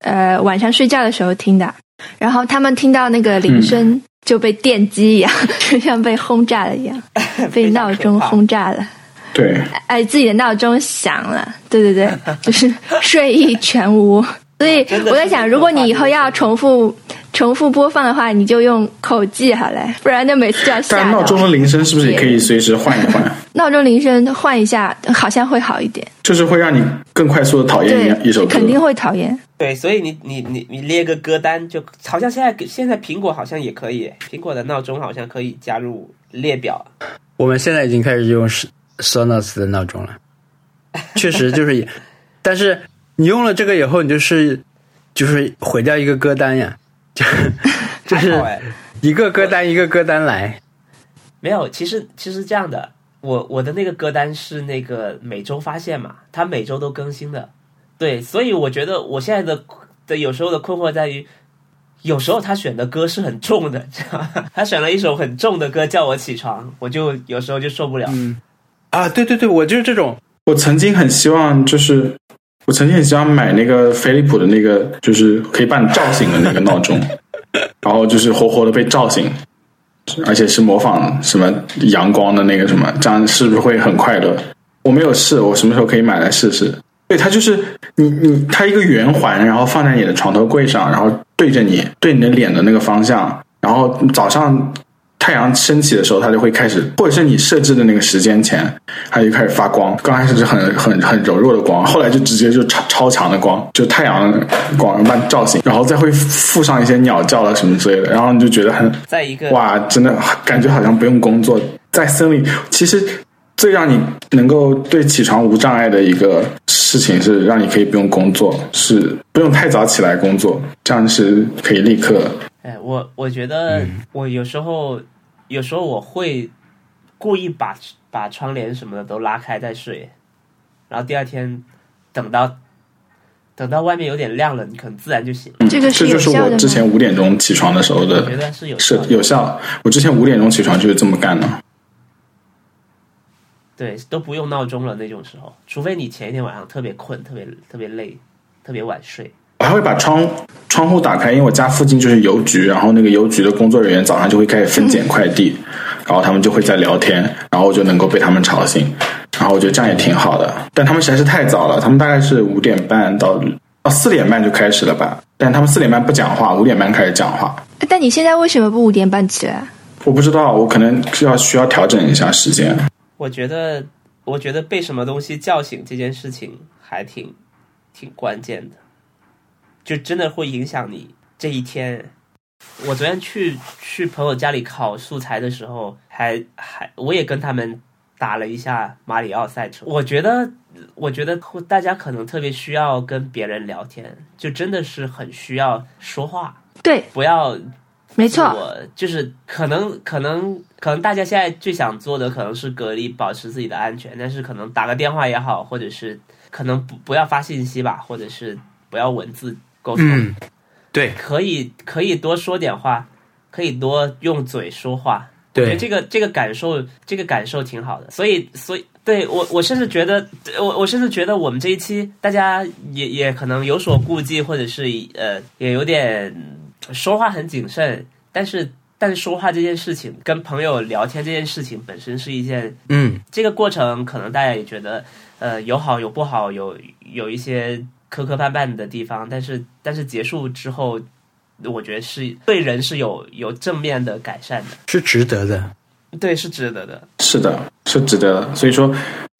呃晚上睡觉的时候听的，然后他们听到那个铃声就被电击一样，就像被轰炸了一样，被闹钟轰炸了。对，哎，自己的闹钟响了，对对对，就是睡意全无。所以我在想，如果你以后要重复重复播放的话，你就用口技好嘞，不然就每次就要吓。但闹钟的铃声是不是也可以随时换一换？闹钟铃声换一下，好像会好一点。就是会让你更快速的讨厌一首歌，肯定会讨厌。对，所以你你你你列个歌单，就好像现在现在苹果好像也可以，苹果的闹钟好像可以加入列表。我们现在已经开始用 Sonos 的闹钟了，确实就是，但是。你用了这个以后，你就是就是毁掉一个歌单呀，就 就是一个歌单一个歌单来。没有，其实其实这样的，我我的那个歌单是那个每周发现嘛，它每周都更新的。对，所以我觉得我现在的的有时候的困惑在于，有时候他选的歌是很重的，他选了一首很重的歌叫我起床，我就有时候就受不了。嗯啊，对对对，我就是这种。我曾经很希望就是。我曾经很喜欢买那个飞利浦的那个，就是可以把你叫醒的那个闹钟，然后就是活活的被叫醒，而且是模仿什么阳光的那个什么，这样是不是会很快乐？我没有试，我什么时候可以买来试试？对，它就是你你它一个圆环，然后放在你的床头柜上，然后对着你对你的脸的那个方向，然后早上。太阳升起的时候，它就会开始，或者是你设置的那个时间前，它就开始发光。刚开始是很很很柔弱的光，后来就直接就超超强的光，就太阳光把你照醒，然后再会附上一些鸟叫了什么之类的，然后你就觉得很在一个哇，真的感觉好像不用工作，在森林。其实最让你能够对起床无障碍的一个事情是，让你可以不用工作，是不用太早起来工作，这样是可以立刻。哎，我我觉得我有时候。有时候我会故意把把窗帘什么的都拉开再睡，然后第二天等到等到外面有点亮了，你可能自然就醒。这个这就是我之前五点钟起床的时候的，觉得是有是有效。我之前五点钟起床就是这么干的。对，都不用闹钟了那种时候，除非你前一天晚上特别困、特别特别累、特别晚睡。我还会把窗窗户打开，因为我家附近就是邮局，然后那个邮局的工作人员早上就会开始分拣快递，然后他们就会在聊天，然后我就能够被他们吵醒，然后我觉得这样也挺好的。但他们实在是太早了，他们大概是五点半到到四点半就开始了吧？但他们四点半不讲话，五点半开始讲话。但你现在为什么不五点半起来？我不知道，我可能是要需要调整一下时间。我觉得，我觉得被什么东西叫醒这件事情还挺挺关键的。就真的会影响你这一天。我昨天去去朋友家里考素材的时候，还还我也跟他们打了一下马里奥赛车。我觉得，我觉得大家可能特别需要跟别人聊天，就真的是很需要说话。对，不要，没错，我就是可能可能可能大家现在最想做的可能是隔离，保持自己的安全。但是可能打个电话也好，或者是可能不不要发信息吧，或者是不要文字。沟通，对，可以可以多说点话，可以多用嘴说话。对，这个这个感受，这个感受挺好的。所以，所以，对我我甚至觉得，我我甚至觉得我们这一期大家也也可能有所顾忌，或者是呃，也有点说话很谨慎。但是，但是说话这件事情，跟朋友聊天这件事情本身是一件，嗯，这个过程可能大家也觉得，呃，有好有不好，有有一些。磕磕绊绊的地方，但是但是结束之后，我觉得是对人是有有正面的改善的，是值得的，对，是值得的，是的，是值得的。所以说，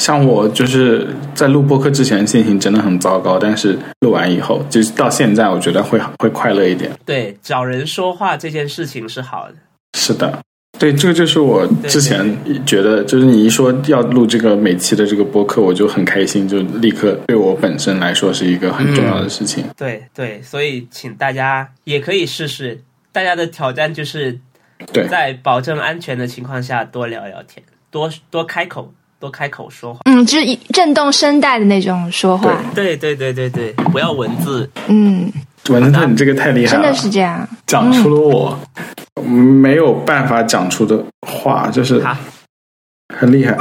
像我就是在录播客之前心情真的很糟糕，但是录完以后，就是到现在，我觉得会会快乐一点。对，找人说话这件事情是好的，是的。对，这个就是我之前觉得，就是你一说要录这个每期的这个播客，我就很开心，就立刻对我本身来说是一个很重要的事情。对对，所以请大家也可以试试。大家的挑战就是在保证安全的情况下多聊聊天，多多开口，多开口说话。嗯，就是震动声带的那种说话。对对对对对，不要文字。嗯，文字，你这个太厉害了，真的是这样，讲出了我。没有办法讲出的话，就是很厉害。